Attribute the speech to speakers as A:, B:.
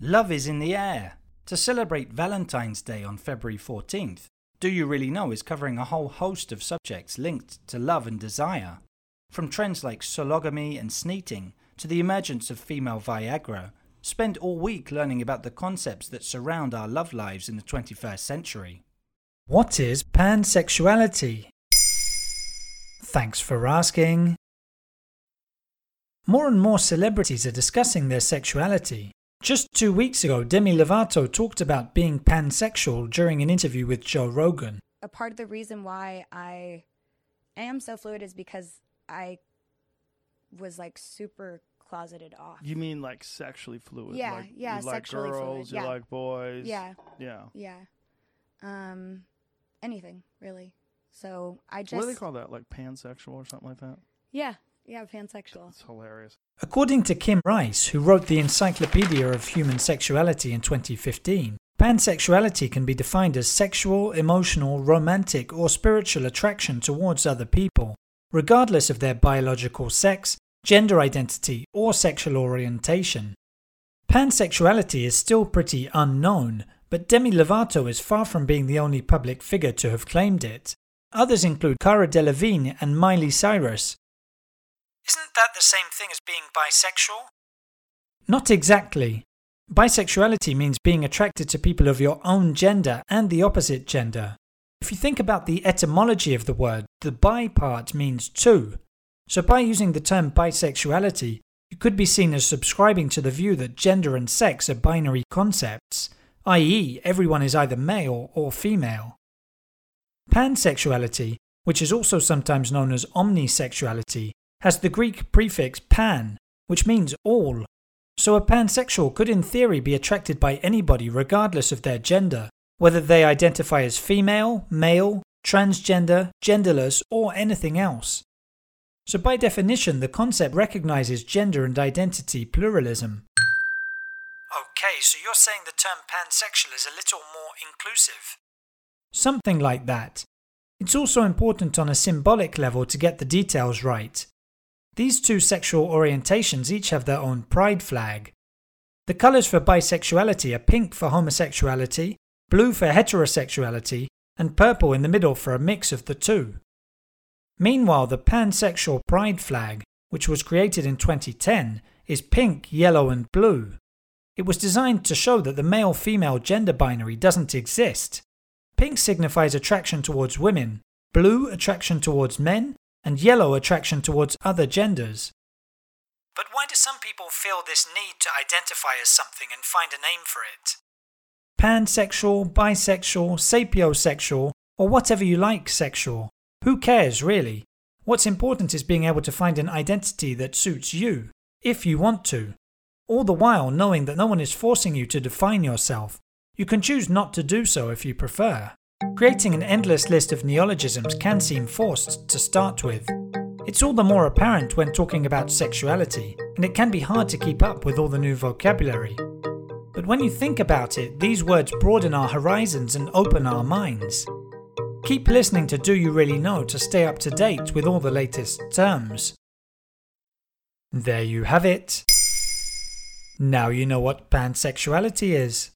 A: Love is in the air. To celebrate Valentine's Day on February 14th, Do You Really Know is covering a whole host of subjects linked to love and desire. From trends like sologamy and sneeting to the emergence of female Viagra, spend all week learning about the concepts that surround our love lives in the 21st century. What is pansexuality? Thanks for asking. More and more celebrities are discussing their sexuality. Just two weeks ago, Demi Lovato talked about being pansexual during an interview with Joe Rogan.
B: a part of the reason why I am so fluid is because I was like super closeted off.
C: You mean like sexually fluid?
B: Yeah,
C: like,
B: yeah,
C: You like
B: sexually fluid,
C: girls, you
B: yeah.
C: like boys.
B: Yeah.
C: Yeah.
B: Yeah. Um anything, really. So I just
C: What do they call that? Like pansexual or something like that?
B: Yeah. Yeah, pansexual.
C: It's hilarious.
A: According to Kim Rice, who wrote the Encyclopedia of Human Sexuality in 2015, pansexuality can be defined as sexual, emotional, romantic, or spiritual attraction towards other people, regardless of their biological sex, gender identity, or sexual orientation. Pansexuality is still pretty unknown, but Demi Lovato is far from being the only public figure to have claimed it. Others include Cara Delevingne and Miley Cyrus, isn't that the same thing as being bisexual? Not exactly. Bisexuality means being attracted to people of your own gender and the opposite gender. If you think about the etymology of the word, the bi part means two. So by using the term bisexuality, you could be seen as subscribing to the view that gender and sex are binary concepts, i.e., everyone is either male or female. Pansexuality, which is also sometimes known as omnisexuality, has the Greek prefix pan, which means all. So a pansexual could in theory be attracted by anybody regardless of their gender, whether they identify as female, male, transgender, genderless, or anything else. So by definition, the concept recognizes gender and identity pluralism. Okay, so you're saying the term pansexual is a little more inclusive? Something like that. It's also important on a symbolic level to get the details right. These two sexual orientations each have their own pride flag. The colours for bisexuality are pink for homosexuality, blue for heterosexuality, and purple in the middle for a mix of the two. Meanwhile, the pansexual pride flag, which was created in 2010, is pink, yellow, and blue. It was designed to show that the male female gender binary doesn't exist. Pink signifies attraction towards women, blue, attraction towards men, and yellow attraction towards other genders. But why do some people feel this need to identify as something and find a name for it? Pansexual, bisexual, sapiosexual, or whatever you like sexual. Who cares, really? What's important is being able to find an identity that suits you, if you want to. All the while knowing that no one is forcing you to define yourself. You can choose not to do so if you prefer. Creating an endless list of neologisms can seem forced to start with. It's all the more apparent when talking about sexuality, and it can be hard to keep up with all the new vocabulary. But when you think about it, these words broaden our horizons and open our minds. Keep listening to Do You Really Know to stay up to date with all the latest terms. There you have it. Now you know what pansexuality is.